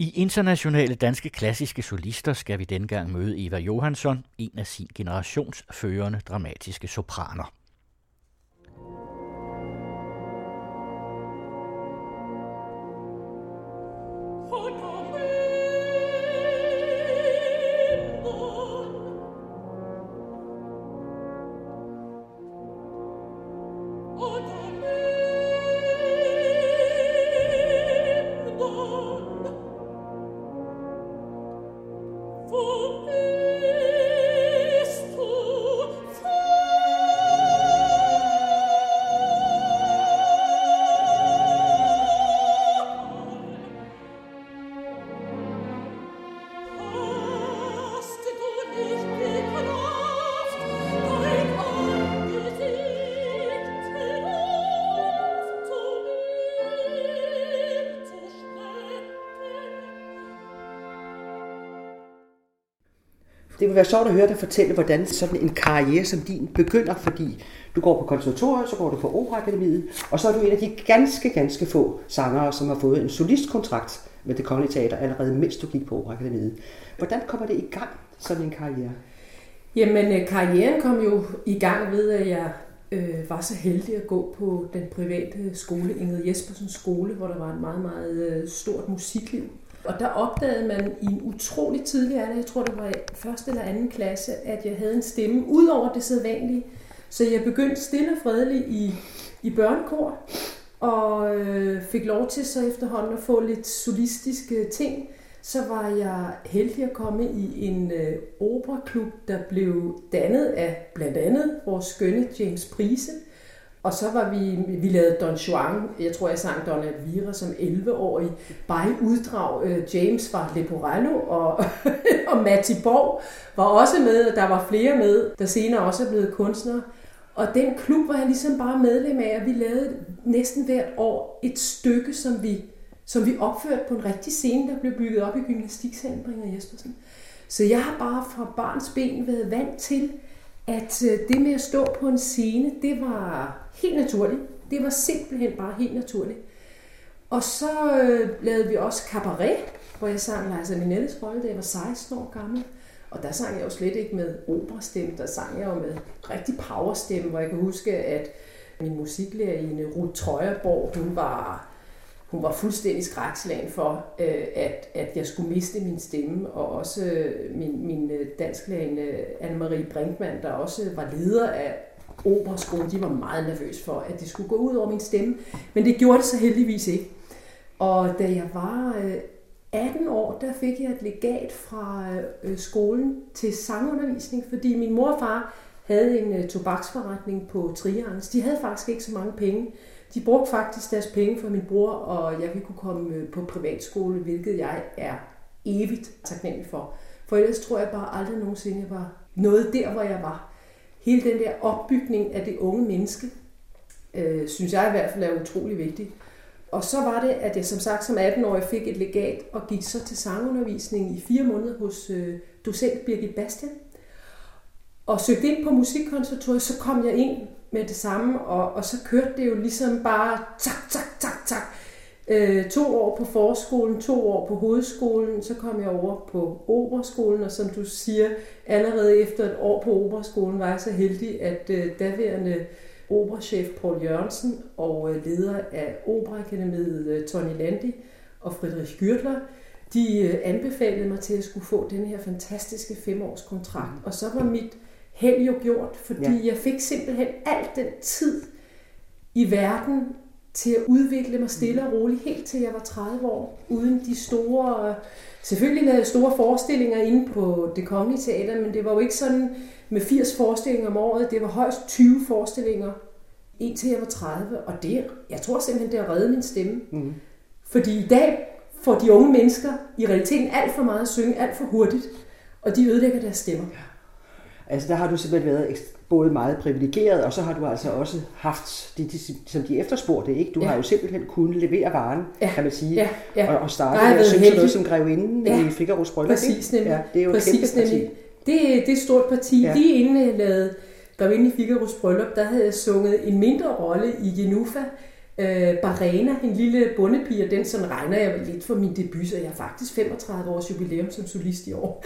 I Internationale Danske Klassiske Solister skal vi dengang møde Eva Johansson, en af sin generations førende dramatiske sopraner. Være sjovt at høre dig fortælle, hvordan sådan en karriere som din begynder, fordi du går på konservatoriet, så går du på Operaakademiet, og så er du en af de ganske, ganske få sangere, som har fået en solistkontrakt med det kongelige teater, allerede mens du gik på Operaakademiet. Hvordan kommer det i gang, sådan en karriere? Jamen, øh, karrieren kom jo i gang ved, at jeg øh, var så heldig at gå på den private skole, Ingrid Jespersens skole, hvor der var et meget, meget øh, stort musikliv. Og der opdagede man i en utrolig tidlig alder, jeg tror det var i første eller anden klasse, at jeg havde en stemme ud over det sædvanlige. Så jeg begyndte stille og fredeligt i, i børnekor, og øh, fik lov til så efterhånden at få lidt solistiske ting. Så var jeg heldig at komme i en øh, operaklub, der blev dannet af blandt andet vores skønne James Prise, og så var vi, vi lavede Don Juan, jeg tror jeg sang Don Elvira som 11-årig, bare i uddrag. Øh, James var Leporello, og, og Matti Borg var også med, og der var flere med, der senere også er blevet kunstnere. Og den klub var jeg ligesom bare medlem af, og vi lavede næsten hvert år et stykke, som vi, som vi opførte på en rigtig scene, der blev bygget op i gymnastiksalen Bringer Jespersen. Så jeg har bare fra barns ben været vant til, at øh, det med at stå på en scene, det var helt naturligt. Det var simpelthen bare helt naturligt. Og så øh, lavede vi også cabaret, hvor jeg sang Liza Minnelles rolle, da jeg var 16 år gammel. Og der sang jeg jo slet ikke med operastemme, der sang jeg jo med rigtig powerstemme, hvor jeg kan huske, at min musiklærerinde Ruth Trøjerborg, hun var, hun var fuldstændig skrækslagen for, øh, at, at jeg skulle miste min stemme, og også øh, min, min øh, dansklærerinde Anne-Marie Brinkmann, der også var leder af operaskolen, de var meget nervøs for, at det skulle gå ud over min stemme. Men det gjorde det så heldigvis ikke. Og da jeg var øh, 18 år, der fik jeg et legat fra øh, skolen til sangundervisning, fordi min mor og far havde en øh, tobaksforretning på Triangles. De havde faktisk ikke så mange penge. De brugte faktisk deres penge for min bror, og jeg kunne komme øh, på privatskole, hvilket jeg er evigt taknemmelig for. For ellers tror jeg bare aldrig nogensinde, jeg var noget der, hvor jeg var hele den der opbygning af det unge menneske, øh, synes jeg i hvert fald er utrolig vigtig. Og så var det, at jeg som sagt som 18-årig fik et legat og gik så til sangundervisning i fire måneder hos øh, docent Birgit Bastian. Og søgte ind på musikkonservatoriet, så kom jeg ind med det samme, og, og så kørte det jo ligesom bare tak, tak, tak, tak. Øh, to år på forskolen, to år på hovedskolen, så kom jeg over på operaskolen, og som du siger, allerede efter et år på operaskolen var jeg så heldig, at øh, daværende operachef Paul Jørgensen og øh, leder af Operaakademiet øh, Tony Landi og Friedrich Gürtler, de øh, anbefalede mig til at skulle få den her fantastiske femårskontrakt. Og så var mit held jo gjort, fordi ja. jeg fik simpelthen alt den tid i verden, til at udvikle mig stille og roligt, helt til jeg var 30 år, uden de store... Selvfølgelig lavede jeg store forestillinger inde på det kongelige teater, men det var jo ikke sådan med 80 forestillinger om året. Det var højst 20 forestillinger, indtil jeg var 30. Og det, jeg tror simpelthen, det har reddet min stemme. Mm. Fordi i dag får de unge mennesker i realiteten alt for meget at synge, alt for hurtigt, og de ødelægger deres stemmer. Altså der har du simpelthen været både meget privilegeret, og så har du altså også haft det, de, som de efterspurgte. Ikke? Du ja. har jo simpelthen kunnet levere varen, ja. kan man sige, ja. Ja. Og, og starte med at synge noget som grevinden ja. i Figaro's bryllup. Præcis, nemlig. Ja, det er jo Præcis, et. Nemlig. Det, det er et stort parti. Ja. Lige inden jeg lavede Grevinden i Figaro's bryllup, der havde jeg sunget en mindre rolle i Genufa, øh, Barena, en lille bondepige, og den sådan regner jeg lidt for min debut, så jeg er faktisk 35 års jubilæum som solist i år.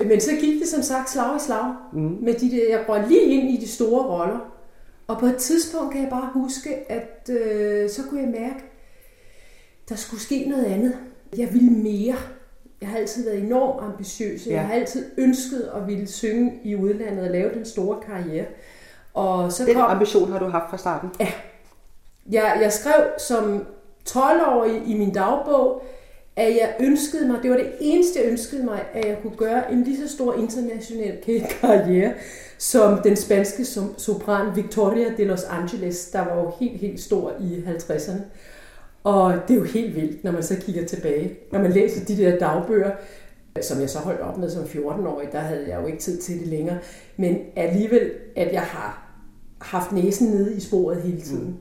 Men så gik det som sagt slag i slag mm. med de der, jeg røg lige ind i de store roller. Og på et tidspunkt kan jeg bare huske, at øh, så kunne jeg mærke, der skulle ske noget andet. Jeg ville mere. Jeg har altid været enormt ambitiøs. Ja. Jeg har altid ønsket at ville synge i udlandet og lave den store karriere. Og så den kom, ambition har du haft fra starten? Ja. Jeg, jeg skrev som 12-årig i min dagbog, at jeg ønskede mig, det var det eneste jeg ønskede mig, at jeg kunne gøre en lige så stor international karriere som den spanske sopran Victoria de Los Angeles, der var jo helt, helt stor i 50'erne. Og det er jo helt vildt, når man så kigger tilbage. Når man læser de der dagbøger, som jeg så holdt op med som 14-årig, der havde jeg jo ikke tid til det længere. Men alligevel, at jeg har haft næsen nede i sporet hele tiden. Mm.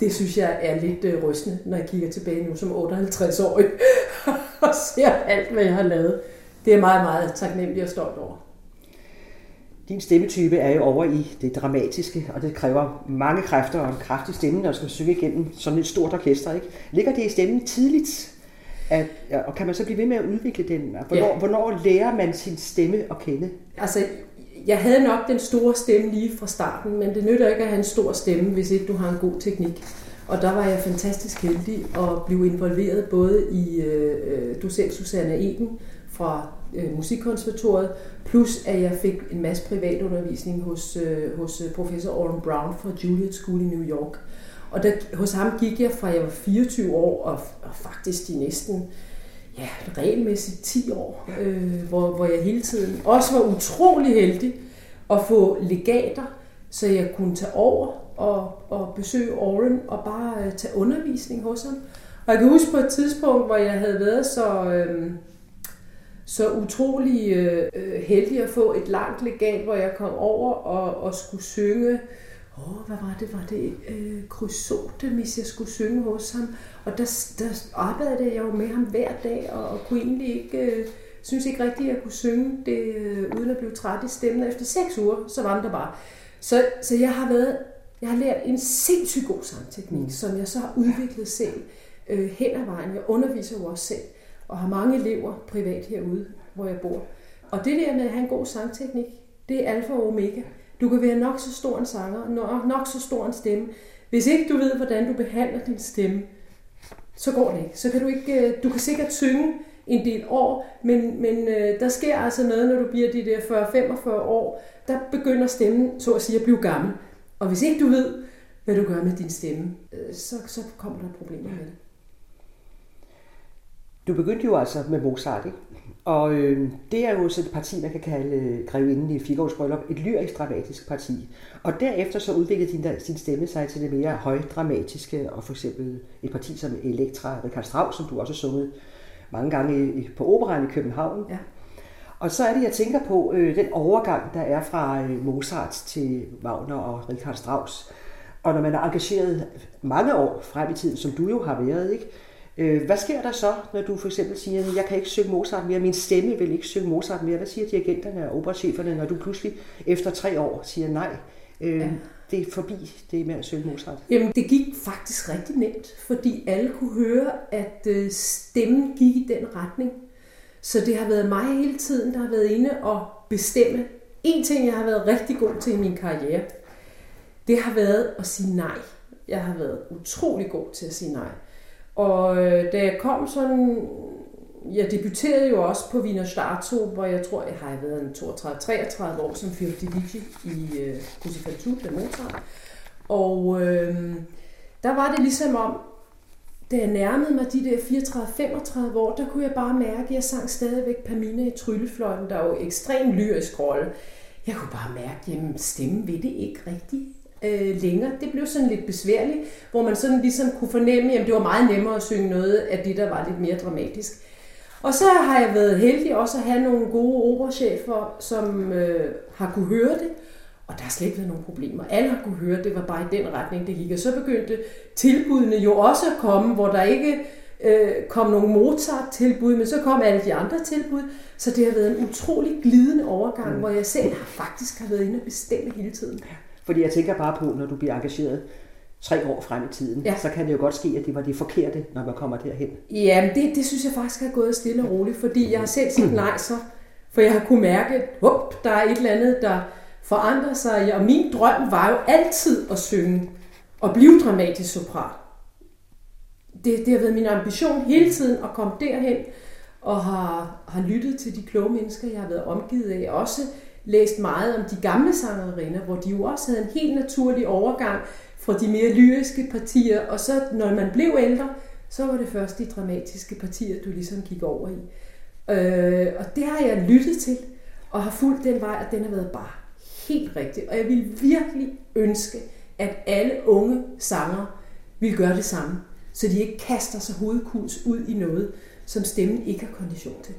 Det synes jeg er lidt øh, rystende, når jeg kigger tilbage nu som 58-årig og ser alt, hvad jeg har lavet. Det er meget, meget taknemmelig og stolt over. Din stemmetype er jo over i det dramatiske, og det kræver mange kræfter og en kraftig stemme, når du skal synge igennem sådan et stort orkester. Ikke? Ligger det i stemmen tidligt? At, og kan man så blive ved med at udvikle den? Hvornår, ja. hvornår lærer man sin stemme at kende? Altså, jeg havde nok den store stemme lige fra starten, men det nytter ikke at have en stor stemme, hvis ikke du har en god teknik. Og der var jeg fantastisk heldig at blive involveret både i øh, øh docent Susanne Eden fra øh, Musikkonservatoriet, plus at jeg fik en masse privatundervisning hos, øh, hos øh, professor Oren Brown fra Juilliard School i New York. Og der, hos ham gik jeg fra jeg var 24 år og, og faktisk de næsten ja, regelmæssigt 10 år, øh, hvor, hvor jeg hele tiden også var utrolig heldig at få legater, så jeg kunne tage over og, og besøge Oren og bare øh, tage undervisning hos ham. Og jeg kan huske på et tidspunkt, hvor jeg havde været så... Øh, så utrolig øh, øh heldig at få et langt legat, hvor jeg kom over og, og skulle synge. Åh, oh, hvad var det? Var det øh, Chrysotemis, jeg skulle synge hos ham? Og der, der arbejdede jeg jo med ham hver dag, og, og kunne egentlig ikke... Øh, synes ikke rigtigt, at jeg kunne synge det, øh, uden at blive træt i stemmen. Efter seks uger, så var det bare. Så, så jeg har været, jeg har lært en sindssygt god sangteknik, mm. som jeg så har udviklet selv øh, hen ad vejen. Jeg underviser jo også selv og har mange elever privat herude, hvor jeg bor. Og det der med at have en god sangteknik, det er alfa og omega. Du kan være nok så stor en sanger, nok, nok så stor en stemme. Hvis ikke du ved, hvordan du behandler din stemme, så går det ikke. Så kan du ikke, øh, du kan sikkert synge en del år, men, men øh, der sker altså noget, når du bliver de der 40-45 år, der begynder stemmen, så at sige, at blive gammel. Og hvis ikke du ved, hvad du gør med din stemme, øh, så, så kommer der problemer med det. Du begyndte jo altså med Mozart, ikke? Og øh, det er jo så et parti, man kan kalde øh, Grevinden i Figaro's Bryllup, et lyrisk dramatisk parti. Og derefter så udviklede din, sin stemme sig til det mere højdramatiske, og for eksempel et parti som Elektra, Richard Strauss, som du også har sunget mange gange i, på Operan i København. Ja. Og så er det, jeg tænker på øh, den overgang, der er fra øh, Mozart til Wagner og Richard Strauss. Og når man er engageret mange år frem i tiden, som du jo har været, ikke? Øh, hvad sker der så, når du for eksempel siger, at jeg kan ikke synge Mozart mere, min stemme vil ikke synge Mozart mere? Hvad siger dirigenterne og operacheferne, når du pludselig efter tre år siger nej? Øh, ja. Det er forbi det med at synge Mozart. Jamen, det gik faktisk rigtig nemt, fordi alle kunne høre, at øh, stemmen gik i den retning. Så det har været mig hele tiden, der har været inde og bestemme. En ting, jeg har været rigtig god til i min karriere, det har været at sige nej. Jeg har været utrolig god til at sige nej. Og øh, da jeg kom sådan, jeg debuterede jo også på Wiener Staatso, hvor jeg tror, jeg har været en 32-33 år som Fiordivici i øh, Crucifixu de Mozart. Og øh, der var det ligesom om, da jeg nærmede mig de der 34-35 år, der kunne jeg bare mærke, at jeg sang stadigvæk Pamina i Tryllefløjten, der er jo ekstremt lyrisk rolle. Jeg kunne bare mærke, at stemmen ved det ikke rigtigt øh, længere. Det blev sådan lidt besværligt, hvor man sådan ligesom kunne fornemme, at det var meget nemmere at synge noget af det, der var lidt mere dramatisk. Og så har jeg været heldig også at have nogle gode operachefer, som øh, har kunne høre det, og der har slet ikke været nogen problemer. Alle har kunne høre, det var bare i den retning, det gik. Og så begyndte tilbudene jo også at komme, hvor der ikke øh, kom nogen Mozart-tilbud, men så kom alle de andre tilbud. Så det har været en utrolig glidende overgang, mm. hvor jeg selv har faktisk har været inde og bestemme hele tiden. Ja. Fordi jeg tænker bare på, når du bliver engageret tre år frem i tiden, ja. så kan det jo godt ske, at det var det forkerte, når man kommer derhen. Ja, det, det synes jeg faktisk er gået stille og roligt, fordi jeg har selv sagt nej så, for jeg har kunne mærke, at der er et eller andet, der forandrer sig, og min drøm var jo altid at synge og blive dramatisk sopran. Det, det har været min ambition hele tiden at komme derhen, og har, har lyttet til de kloge mennesker, jeg har været omgivet af. Også læst meget om de gamle sangerinder, hvor de jo også havde en helt naturlig overgang fra de mere lyriske partier, og så når man blev ældre, så var det først de dramatiske partier, du ligesom gik over i. Øh, og det har jeg lyttet til, og har fulgt den vej, og den har været bare helt rigtig. Og jeg vil virkelig ønske, at alle unge sanger vil gøre det samme, så de ikke kaster sig hovedkuls ud i noget, som stemmen ikke har kondition til.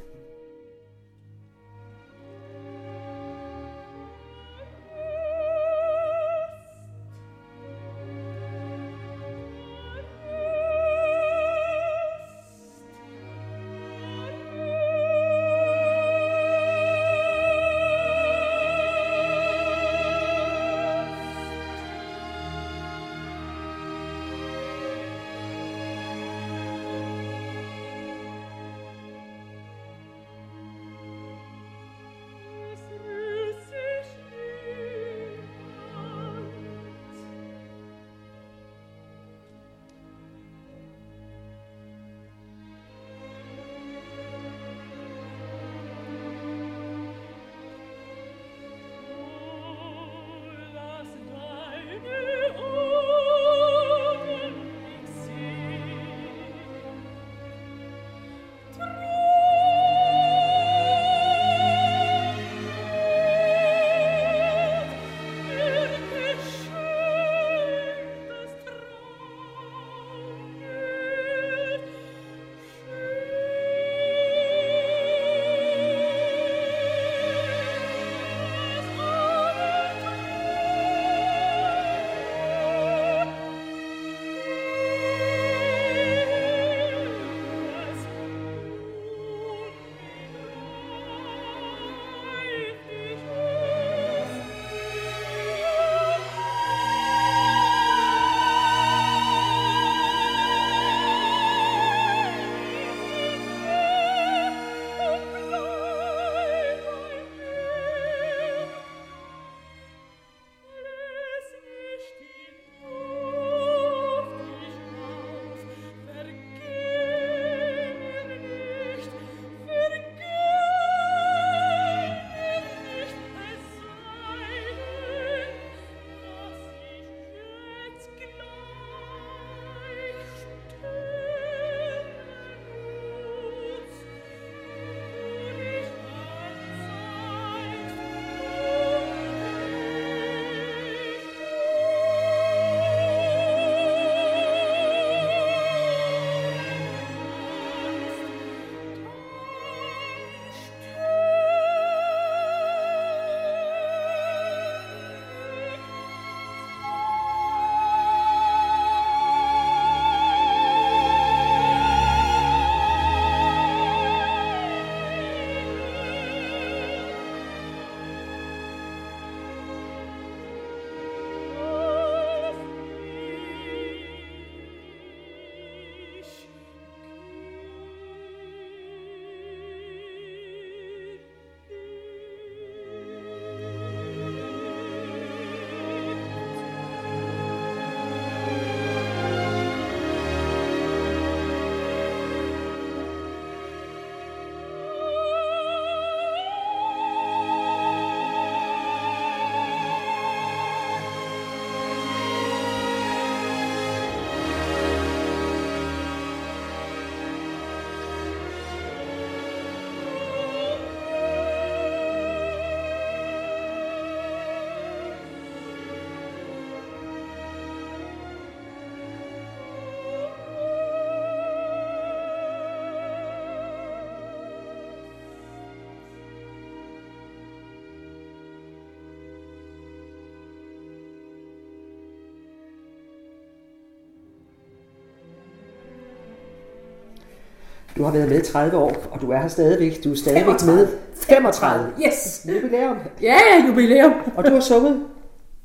Du har været med 30 år, og du er her stadigvæk. Du er stadigvæk 35. med 35. Yes! Jubilæum. Ja, jubilæum. Og du har sunget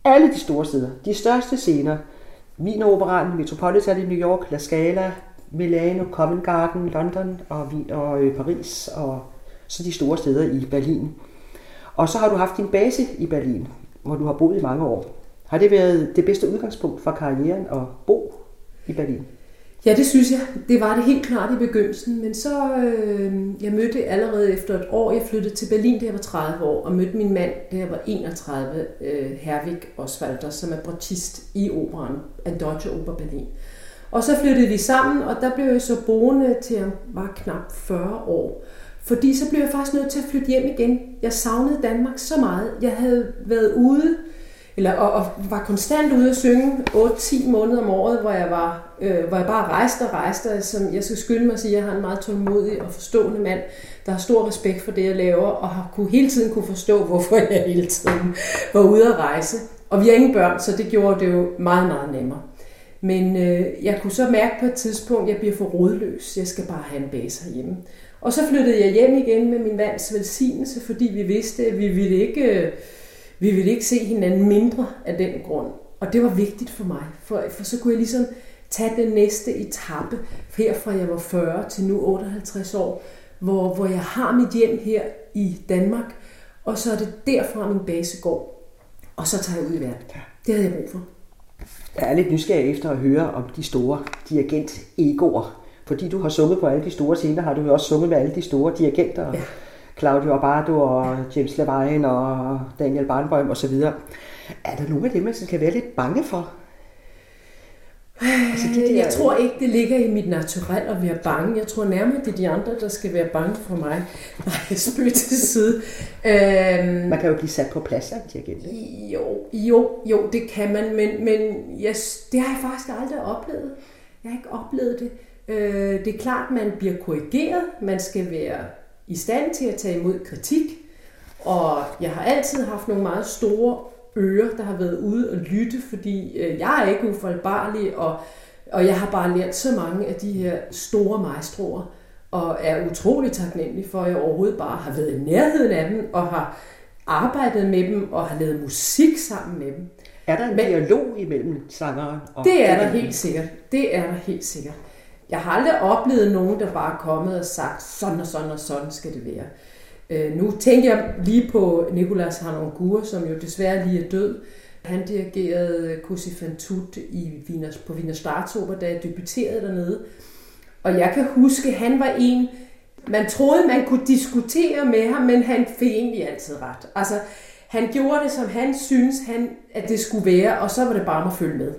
alle de store steder, de største scener. Wien Operan, Metropolitan i New York, La Scala, Milano, Covent Garden, London og, Wien og øh, Paris og så de store steder i Berlin. Og så har du haft din base i Berlin, hvor du har boet i mange år. Har det været det bedste udgangspunkt for karrieren at bo i Berlin? Ja, det synes jeg. Det var det helt klart i begyndelsen, men så øh, jeg mødte allerede efter et år, jeg flyttede til Berlin, da jeg var 30 år, og mødte min mand, da jeg var 31, øh, Herwig Oswalder, som er bratist i operan af Deutsche Oper Berlin. Og så flyttede vi sammen, og der blev jeg så boende til jeg var knap 40 år. Fordi så blev jeg faktisk nødt til at flytte hjem igen. Jeg savnede Danmark så meget. Jeg havde været ude eller, og, og var konstant ude at synge 8-10 måneder om året, hvor jeg, var, øh, hvor jeg bare rejste og rejste. Som jeg skal skynde mig at sige, at jeg har en meget tålmodig og forstående mand, der har stor respekt for det, jeg laver, og har kunne, hele tiden kunne forstå, hvorfor jeg hele tiden var ude at rejse. Og vi har ingen børn, så det gjorde det jo meget, meget nemmere. Men øh, jeg kunne så mærke på et tidspunkt, at jeg bliver for rodløs. Jeg skal bare have en base herhjemme. Og så flyttede jeg hjem igen med min mands velsignelse, fordi vi vidste, at vi ville ikke... Øh, vi ville ikke se hinanden mindre af den grund. Og det var vigtigt for mig, for, for så kunne jeg ligesom tage den næste etape, her fra jeg var 40 til nu 58 år, hvor, hvor jeg har mit hjem her i Danmark, og så er det derfra min base går, og så tager jeg ud i verden. Det havde jeg brug for. Jeg er lidt nysgerrig efter at høre om de store dirigent-egoer. Fordi du har sunget på alle de store scener, har du jo også sunget med alle de store dirigenter. Ja Claudio Abbado og James Levine og Daniel Barnbøm osv. Er der nogle af dem, man kan være lidt bange for? Altså, de der... Jeg tror ikke, det ligger i mit naturel at være bange. Jeg tror nærmere, det er de andre, der skal være bange for mig. Nej, jeg spøger til side. Øhm... Man kan jo blive sat på plads af dirigent. Jo, jo, jo, det kan man, men, men yes, det har jeg faktisk aldrig oplevet. Jeg har ikke oplevet det. Øh, det er klart, man bliver korrigeret. Man skal være i stand til at tage imod kritik, og jeg har altid haft nogle meget store ører, der har været ude og lytte, fordi øh, jeg er ikke ufaldbarlig, og, og jeg har bare lært så mange af de her store maestroer, og er utrolig taknemmelig for, at jeg overhovedet bare har været i nærheden af dem, og har arbejdet med dem, og har lavet musik sammen med dem. Er der en Men, dialog imellem sangeren og Det er der helt sikkert. Det er der helt sikkert. Jeg har aldrig oplevet nogen, der bare er kommet og sagt, sådan og sådan og sådan skal det være. Øh, nu tænker jeg lige på Nicolas Hanongur, som jo desværre lige er død. Han dirigerede Cosi fan tutte i Wiener, på Wiener Staatsoper, da jeg debuterede dernede. Og jeg kan huske, han var en, man troede, man kunne diskutere med ham, men han fik egentlig altid ret. Altså, han gjorde det, som han synes, han, at det skulle være, og så var det bare at følge med.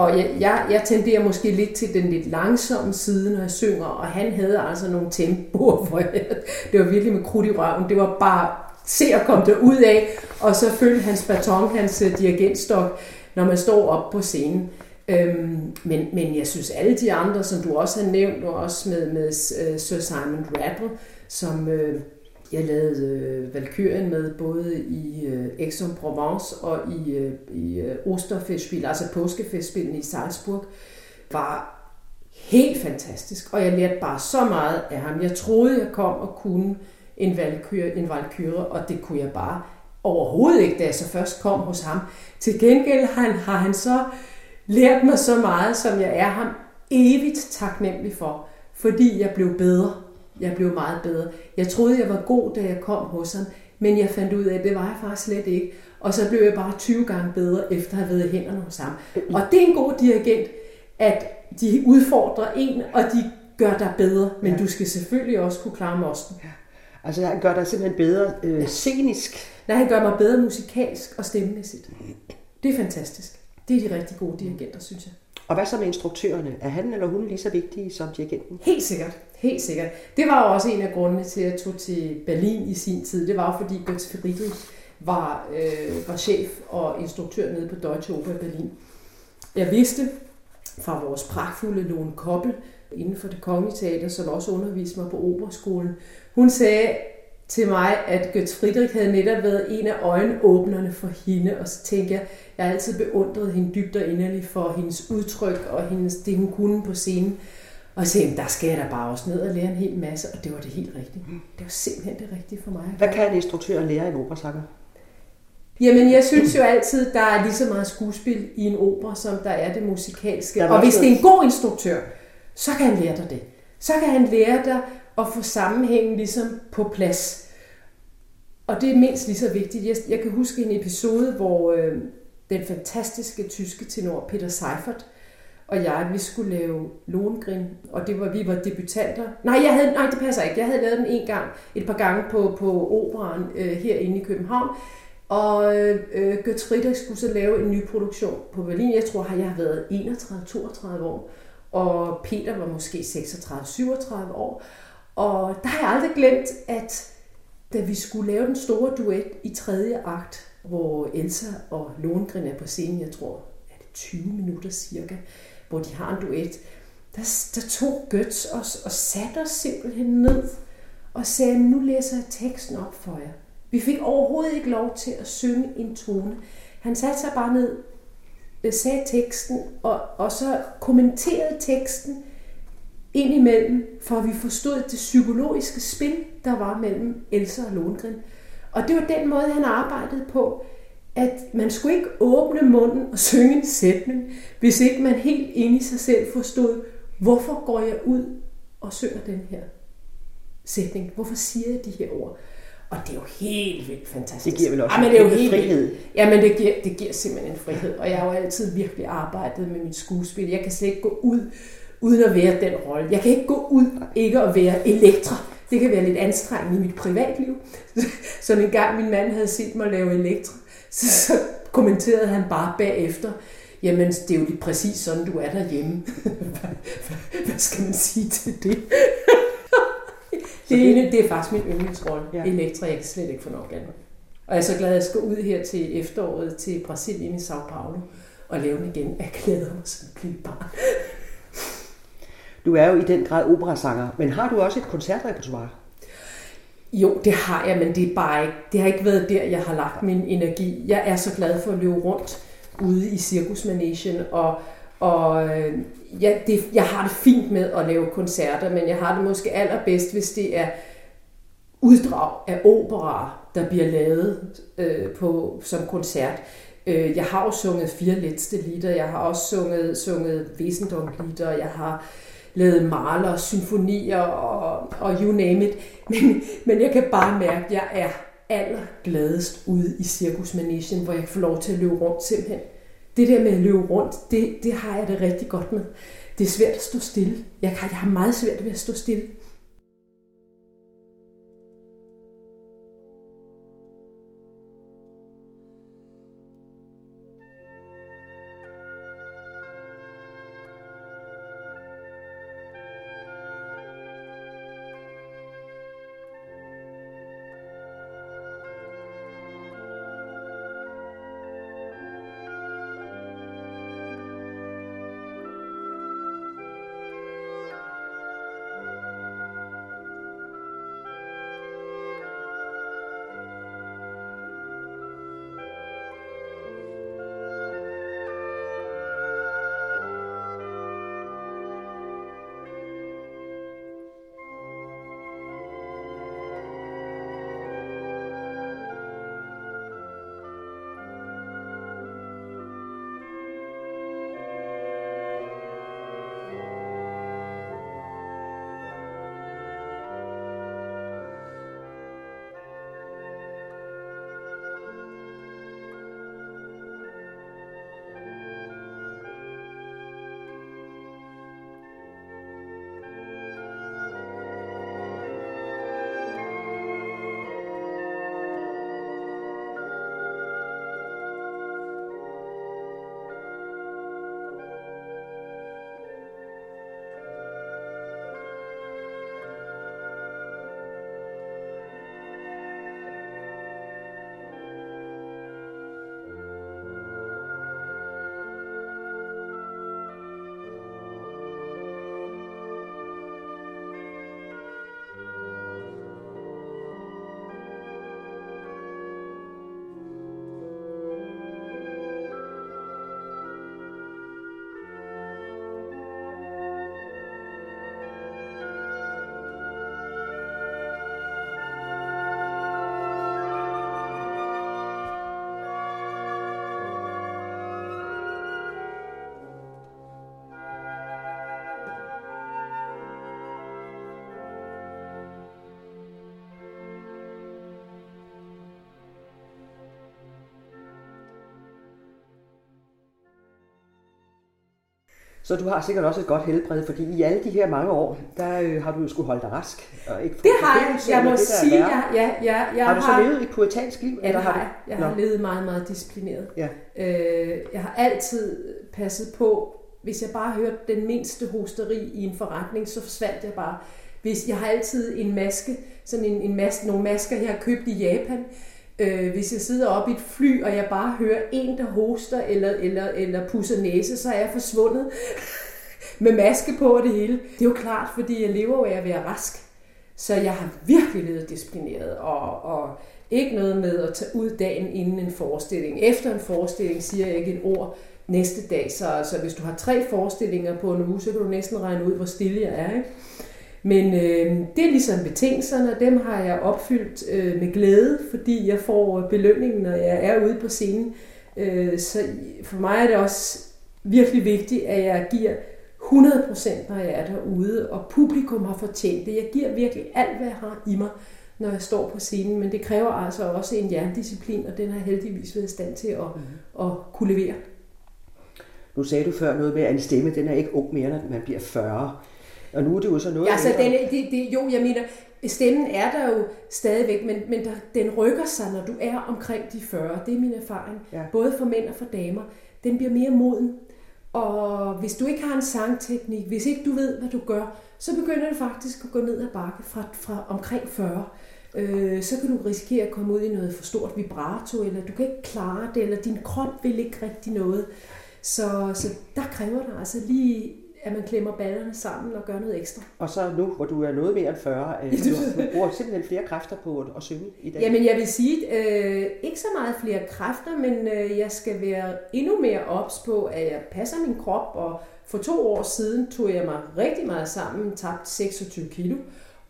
Og jeg, jeg, jeg tenderer måske lidt til den lidt langsomme side, når jeg synger, og han havde altså nogle tempoer, hvor jeg, det var virkelig med krudt i røven. Det var bare se at komme der ud af, og så følge hans baton, hans øh, dirigentstok, når man står op på scenen. Øhm, men, men jeg synes alle de andre, som du også har nævnt, og også med, med uh, Sir Simon Rattle, som øh, jeg lavede øh, Valkyrien med både i øh, Aix-en-Provence og i, øh, i øh, Osterfestspiel, altså påskefestspillene i Salzburg, var helt fantastisk. Og jeg lærte bare så meget af ham. Jeg troede, jeg kom og kunne en valkyre, en valkyre og det kunne jeg bare overhovedet ikke, da jeg så først kom hos ham. Til gengæld han, har han så lært mig så meget, som jeg er ham evigt taknemmelig for, fordi jeg blev bedre jeg blev meget bedre. Jeg troede, jeg var god, da jeg kom hos ham, men jeg fandt ud af, at det var jeg faktisk slet ikke. Og så blev jeg bare 20 gange bedre, efter at have været i hænderne hos ham. Og det er en god dirigent, at de udfordrer en, og de gør dig bedre, men ja. du skal selvfølgelig også kunne klare mosten. Ja. Altså han gør dig simpelthen bedre øh, scenisk? Nej, han gør mig bedre musikalsk og stemmemæssigt. Det er fantastisk. Det er de rigtig gode dirigenter, synes jeg. Og hvad så med instruktørerne? Er han eller hun lige så vigtige som dirigenten? Helt sikkert. Helt sikkert. Det var jo også en af grundene til, at jeg tog til Berlin i sin tid. Det var jo fordi Götz Friedrich var, øh, var chef og instruktør nede på Deutsche Oper Berlin. Jeg vidste fra vores pragtfulde Lone Koppel inden for det kongelige teater, som også underviste mig på operaskolen. Hun sagde til mig, at Götz Friedrich havde netop været en af øjenåbnerne for hende, og så tænkte jeg, jeg har altid beundret hende dybt og inderligt for hendes udtryk og hendes, det, hun kunne på scenen. Og så der skal jeg da bare også ned og lære en hel masse, og det var det helt rigtige. Det var simpelthen det rigtige for mig. Hvad kan en instruktør lære i en operasanger? Jamen, jeg synes jo altid, der er lige så meget skuespil i en opera, som der er det musikalske. Og hvis det er en god instruktør, så kan han lære dig det. Så kan han lære dig at få sammenhængen ligesom på plads. Og det er mindst lige så vigtigt. Jeg, jeg kan huske en episode, hvor øh, den fantastiske tyske tenor Peter Seifert og jeg, vi skulle lave Lohengrin, og det var, vi var debutanter. Nej, jeg havde, nej, det passer ikke. Jeg havde lavet den en gang, et par gange på, på operan øh, herinde i København. Og øh, Götz Friedrich skulle så lave en ny produktion på Berlin. Jeg tror, jeg har været 31-32 år, og Peter var måske 36-37 år. Og der har jeg aldrig glemt, at da vi skulle lave den store duet i tredje akt, hvor Elsa og Lohengrin er på scenen, jeg tror, er det 20 minutter cirka, hvor de har en duet, der, der tog Götz os og satte os simpelthen ned og sagde, nu læser jeg teksten op for jer. Vi fik overhovedet ikke lov til at synge en tone. Han satte sig bare ned, øh, sagde teksten, og, og så kommenterede teksten ind imellem, for at vi forstod det psykologiske spil, der var mellem Elsa og Lohengrin. Og det var den måde, han arbejdede på, at man skulle ikke åbne munden og synge en sætning, hvis ikke man helt inde i sig selv forstod, hvorfor går jeg ud og synger den her sætning? Hvorfor siger jeg de her ord? Og det er jo helt vildt fantastisk. Det giver vel også Ja, men det er jo en helt frihed. Vildt. Ja, men det giver, det giver simpelthen en frihed. Og jeg har jo altid virkelig arbejdet med mit skuespil. Jeg kan slet ikke gå ud uden at være den rolle. Jeg kan ikke gå ud ikke at være elektra. Det kan være lidt anstrengende i mit privatliv. Så en gang min mand havde set mig lave elektra, så, så kommenterede han bare bagefter, jamen det er jo lige præcis sådan, du er derhjemme. hvad, hvad, hvad skal man sige til det? det, det- ene, det er faktisk min yndlingsrolle, Ja. elektra. Jeg kan slet ikke få nok af. Og jeg er så glad, at jeg skal ud her til efteråret til Brasilien i São Paulo og lave den igen. Jeg glæder mig som et lille barn. Du er jo i den grad operasanger, men har du også et koncertrepertoire? Jo, det har jeg, men det er bare ikke, det har ikke været der, jeg har lagt min energi. Jeg er så glad for at løbe rundt ude i cirkusmanagen, og, og øh, ja, det, jeg har det fint med at lave koncerter, men jeg har det måske allerbedst, hvis det er uddrag af opera, der bliver lavet øh, på, som koncert. Øh, jeg har jo sunget fire letste lieder, jeg har også sunget, sunget Wesendonck-lieder, jeg har lavet maler, symfonier og, og you name it. Men, men jeg kan bare mærke, at jeg er allergladest ude i cirkusmanagen, hvor jeg får lov til at løbe rundt simpelthen. Det der med at løbe rundt, det, det har jeg det rigtig godt med. Det er svært at stå stille. Jeg, kan, jeg har meget svært ved at stå stille. Så du har sikkert også et godt helbred, fordi i alle de her mange år, der øh, har du jo skulle holde dig rask. Og ikke det har jeg. Jeg må det, sige, ja, ja, ja, jeg har du så levet et puritansk liv? Ja, det har jeg. Jeg har Nå. levet meget, meget disciplineret. Ja. Øh, jeg har altid passet på, hvis jeg bare hørte den mindste hosteri i en forretning, så forsvandt jeg bare. Hvis jeg har altid en maske, sådan en, en maske, nogle masker, jeg har købt i Japan, Øh, hvis jeg sidder oppe i et fly, og jeg bare hører en, der hoster eller, eller, eller pusser næse, så er jeg forsvundet med maske på og det hele. Det er jo klart, fordi jeg lever af at være rask. Så jeg har virkelig levet disciplineret, og, og ikke noget med at tage ud dagen inden en forestilling. Efter en forestilling siger jeg ikke et ord næste dag, så, så hvis du har tre forestillinger på en uge, så kan du næsten regne ud, hvor stille jeg er. Ikke? Men øh, det er ligesom betingelserne, og dem har jeg opfyldt øh, med glæde, fordi jeg får belønningen, når jeg er ude på scenen. Øh, så for mig er det også virkelig vigtigt, at jeg giver 100% når jeg er derude, og publikum har fortjent det. Jeg giver virkelig alt, hvad jeg har i mig, når jeg står på scenen, men det kræver altså også en jerndisciplin, og den har heldigvis været i stand til at, mm. at kunne levere. Nu sagde du før noget med, at en stemme den er ikke ung mere, når man bliver 40. Og nu er det jo så noget... Ja, så den, det, det, jo, jeg mener, stemmen er der jo stadigvæk, men, men der, den rykker sig, når du er omkring de 40. Det er min erfaring. Ja. Både for mænd og for damer. Den bliver mere moden. Og hvis du ikke har en sangteknik, hvis ikke du ved, hvad du gør, så begynder det faktisk at gå ned ad bakke fra, fra omkring 40. Øh, så kan du risikere at komme ud i noget for stort vibrato, eller du kan ikke klare det, eller din krop vil ikke rigtig noget. Så, så der kræver det altså lige at man klemmer ballerne sammen og gør noget ekstra. Og så nu, hvor du er noget mere end 40, øh, du, bruger simpelthen flere kræfter på at, at synge i dag. Jamen jeg vil sige, øh, ikke så meget flere kræfter, men øh, jeg skal være endnu mere ops på, at jeg passer min krop, og for to år siden tog jeg mig rigtig meget sammen, tabt 26 kilo,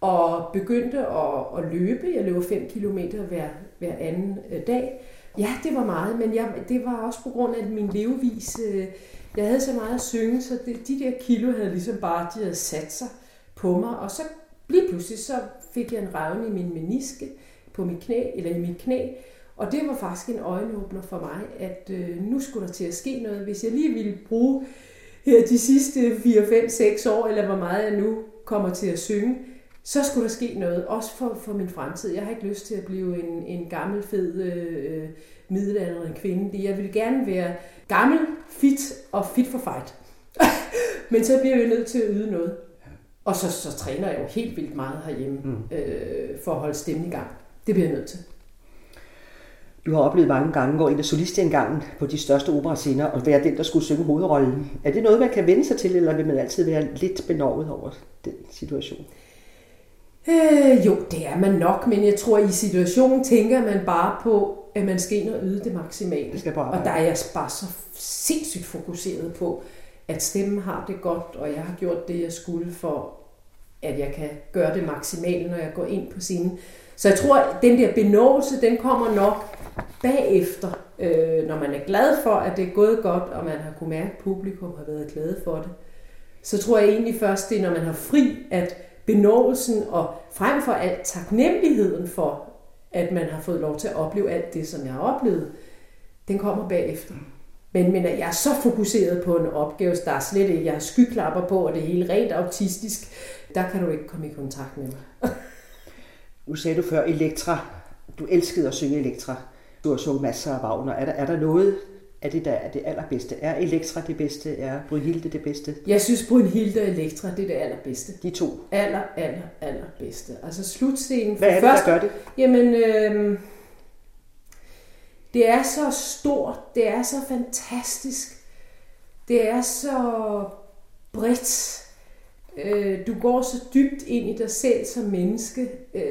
og begyndte at, at løbe. Jeg løber 5 km hver, hver anden øh, dag. Ja, det var meget, men jeg, det var også på grund af min levevis. Øh, jeg havde så meget at synge, så det, de der kilo havde ligesom bare de havde sat sig på mig. Og så lige pludselig så fik jeg en revne i min meniske på mit knæ, eller i mit knæ. Og det var faktisk en øjenåbner for mig, at øh, nu skulle der til at ske noget. Hvis jeg lige ville bruge her de sidste 4, 5, 6 år, eller hvor meget jeg nu kommer til at synge, så skulle der ske noget, også for, for min fremtid. Jeg har ikke lyst til at blive en, en gammel, fed, øh, øh middelalderen kvinde. Jeg vil gerne være gammel, fit og fit for fight. Men så bliver jeg nødt til at yde noget. Og så, så træner jeg jo helt vildt meget herhjemme mm. øh, for at holde stemmen i gang. Det bliver jeg nødt til. Du har oplevet mange gange, hvor en af solistindgangen på de største operascener og være den, der skulle synge hovedrollen. Er det noget, man kan vende sig til, eller vil man altid være lidt benovet over den situation? Øh, jo, det er man nok, men jeg tror, i situationen tænker man bare på, at man skal ind og yde det maksimale. Det skal bare og der er jeg bare så sindssygt fokuseret på, at stemmen har det godt, og jeg har gjort det, jeg skulle for, at jeg kan gøre det maksimale, når jeg går ind på scenen. Så jeg tror, at den der benåelse, den kommer nok bagefter, øh, når man er glad for, at det er gået godt, og man har kunne mærke, at publikum har været glade for det. Så tror jeg egentlig først, det er, når man har fri, at benåelsen og frem for alt taknemmeligheden for, at man har fået lov til at opleve alt det, som jeg har oplevet, den kommer bagefter. Men, men jeg er så fokuseret på en opgave, der er slet ikke, jeg har skyklapper på, og det er helt rent autistisk, der kan du ikke komme i kontakt med mig. nu sagde du før Elektra. Du elskede at synge Elektra. Du har sunget masser af Wagner. Er der, er der noget, er det, der er det allerbedste? Er Elektra det bedste? Er Brunhilde det bedste? Jeg synes, Brunhilde og Elektra det er det allerbedste. De to? Aller, aller, allerbedste. Altså slutscenen... Hvad er det, først, der gør det? Jamen, øh, det er så stort, det er så fantastisk, det er så bredt. Øh, du går så dybt ind i dig selv som menneske. Øh,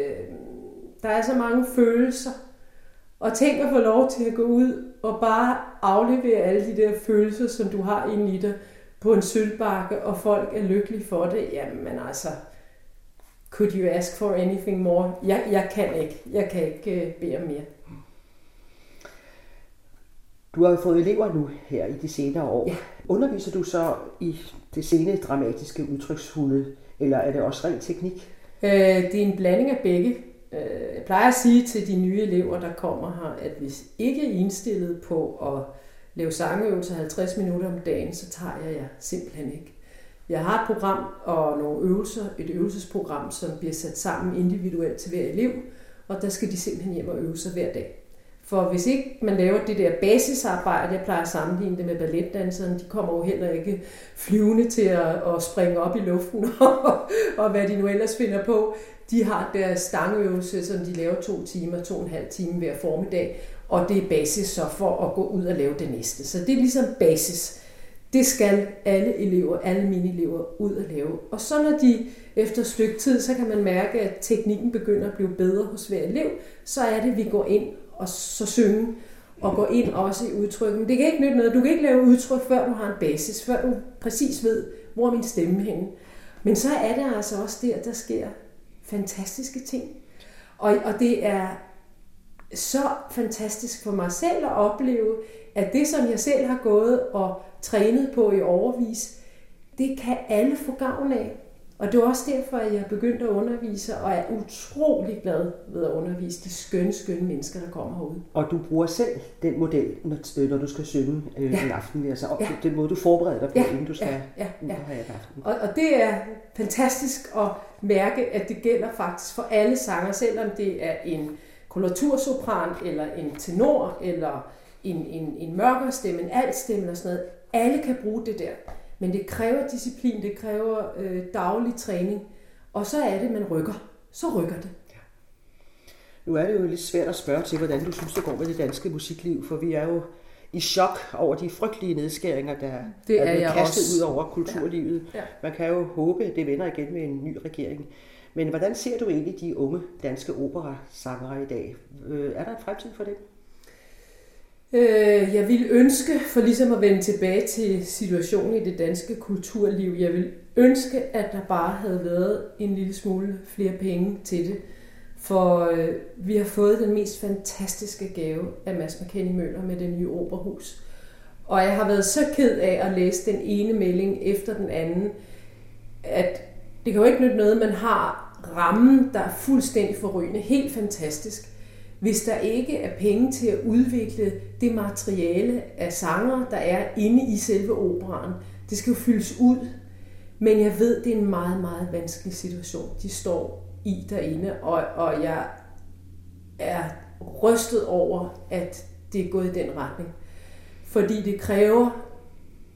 der er så mange følelser. Og tænk at få lov til at gå ud og bare aflevere alle de der følelser, som du har inde i dig på en sølvbakke, og folk er lykkelige for det. Jamen altså, could you ask for anything more? Jeg, jeg kan ikke. Jeg kan ikke uh, bede om mere. Du har jo fået elever nu her i de senere år. Ja. Underviser du så i det sene dramatiske udtryksfulde, eller er det også ren teknik? Øh, det er en blanding af begge. Øh, jeg plejer at sige til de nye elever, der kommer her, at hvis ikke er indstillet på at lave sangøvelser 50 minutter om dagen, så tager jeg jer simpelthen ikke. Jeg har et program og nogle øvelser, et øvelsesprogram, som bliver sat sammen individuelt til hver elev, og der skal de simpelthen hjem og øve sig hver dag. For hvis ikke man laver det der basisarbejde, jeg plejer at sammenligne det med balletdanserne, de kommer jo heller ikke flyvende til at, at springe op i luften og, og hvad de nu ellers finder på. De har deres stangøvelse, som de laver to timer, to og en halv time hver formiddag, og det er basis så for at gå ud og lave det næste. Så det er ligesom basis. Det skal alle elever, alle mine elever ud og lave. Og så når de efter et stykke tid, så kan man mærke, at teknikken begynder at blive bedre hos hver elev, så er det, at vi går ind og så synge og gå ind også i udtrykken. Det kan ikke nytte noget. Du kan ikke lave udtryk, før du har en basis, før du præcis ved, hvor er min stemme henne. Men så er det altså også der, der sker fantastiske ting. Og, og det er så fantastisk for mig selv at opleve, at det, som jeg selv har gået og trænet på i overvis, det kan alle få gavn af. Og det er også derfor, at jeg begyndte at undervise, og er utrolig glad ved at undervise de skønne, skønne mennesker, der kommer herud. Og du bruger selv den model, når du skal synge øh, ja. en aften, altså ja. den måde, du forbereder dig på, ja. inden du skal ja. Ja. Ja. Ja. aften. Og, og det er fantastisk at mærke, at det gælder faktisk for alle sanger, selvom det er en koloratursopran, eller en tenor, eller en, en, en mørkere stemme, en alt stemme og sådan noget. Alle kan bruge det der. Men det kræver disciplin, det kræver øh, daglig træning, og så er det, man rykker. Så rykker det. Ja. Nu er det jo lidt svært at spørge til, hvordan du synes, det går med det danske musikliv, for vi er jo i chok over de frygtelige nedskæringer, der det er, er blevet kastet også. ud over kulturlivet. Ja. Ja. Man kan jo håbe, at det vender igen med en ny regering. Men hvordan ser du egentlig de unge danske operasangere i dag? Øh, er der en fremtid for dem? Øh, jeg vil ønske, for ligesom at vende tilbage til situationen i det danske kulturliv, jeg vil ønske, at der bare havde været en lille smule flere penge til det. For øh, vi har fået den mest fantastiske gave af Mads McKinney Møller med det nye operahus. Og jeg har været så ked af at læse den ene melding efter den anden, at det kan jo ikke nytte noget, man har rammen, der er fuldstændig forrygende, helt fantastisk hvis der ikke er penge til at udvikle det materiale af sanger, der er inde i selve operaen. Det skal jo fyldes ud. Men jeg ved, det er en meget, meget vanskelig situation, de står i derinde, og, og jeg er rystet over, at det er gået i den retning. Fordi det kræver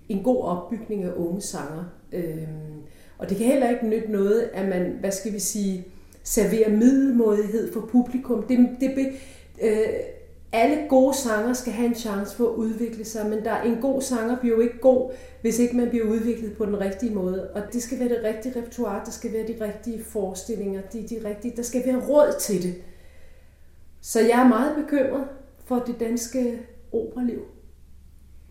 en god opbygning af unge sanger. Øhm, og det kan heller ikke nytte noget, at man, hvad skal vi sige, servere middelmådighed for publikum. Det, det, øh, alle gode sanger skal have en chance for at udvikle sig, men der en god sanger bliver jo ikke god, hvis ikke man bliver udviklet på den rigtige måde. Og det skal være det rigtige repertoire, der skal være de rigtige forestillinger, de, de rigtige, der skal være råd til det. Så jeg er meget bekymret for det danske operaliv.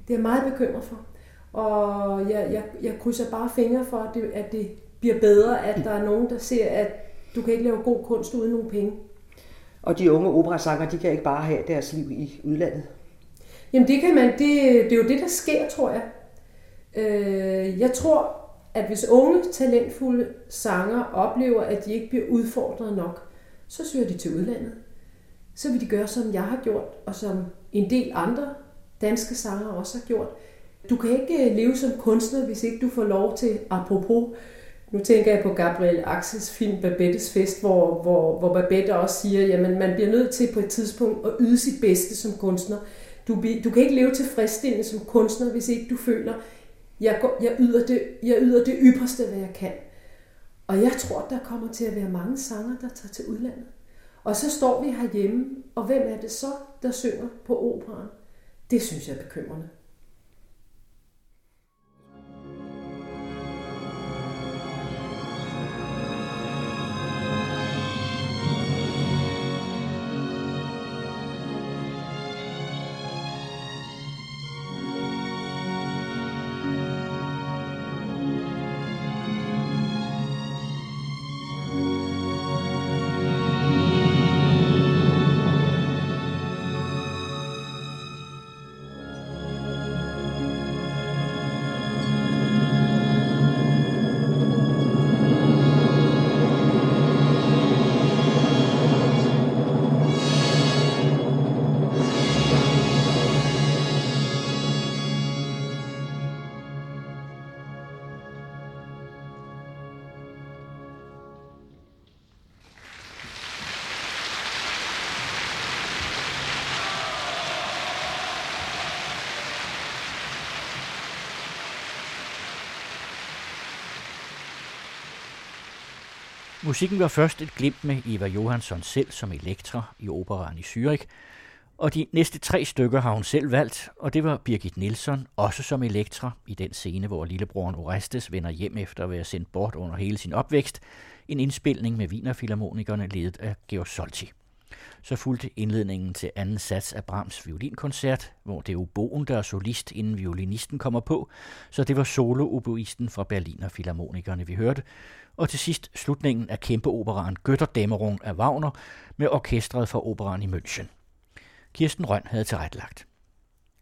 Det er jeg meget bekymret for. Og jeg, jeg, jeg krydser bare fingre for, at det, at det bliver bedre, at der er nogen, der ser, at du kan ikke lave god kunst uden nogen penge. Og de unge operasanger, de kan ikke bare have deres liv i udlandet? Jamen det kan man, det, det er jo det, der sker, tror jeg. Øh, jeg tror, at hvis unge, talentfulde sanger oplever, at de ikke bliver udfordret nok, så søger de til udlandet. Så vil de gøre, som jeg har gjort, og som en del andre danske sanger også har gjort. Du kan ikke leve som kunstner, hvis ikke du får lov til, apropos nu tænker jeg på Gabriel Axels film Babettes Fest, hvor, hvor, hvor Babette også siger, at man bliver nødt til på et tidspunkt at yde sit bedste som kunstner. Du, du kan ikke leve tilfredsstillende som kunstner, hvis ikke du føler, jeg, går, jeg, yder det, jeg yder det ypperste, hvad jeg kan. Og jeg tror, der kommer til at være mange sanger, der tager til udlandet. Og så står vi herhjemme, og hvem er det så, der synger på operan? Det synes jeg er bekymrende. Musikken var først et glimt med Eva Johansson selv som Elektra i operaen i Zürich, og de næste tre stykker har hun selv valgt, og det var Birgit Nilsson, også som Elektra, i den scene, hvor lillebroren Orestes vender hjem efter at være sendt bort under hele sin opvækst, en indspilning med Wienerfilharmonikerne ledet af Georg Solti. Så fulgte indledningen til anden sats af Brahms violinkoncert, hvor det er oboen, der er solist, inden violinisten kommer på, så det var solo fra Berliner Philharmonikerne, vi hørte, og til sidst slutningen af kæmpeoperaen Götterdämmerung af Wagner med orkestret fra operan i München. Kirsten Røn havde tilrettelagt.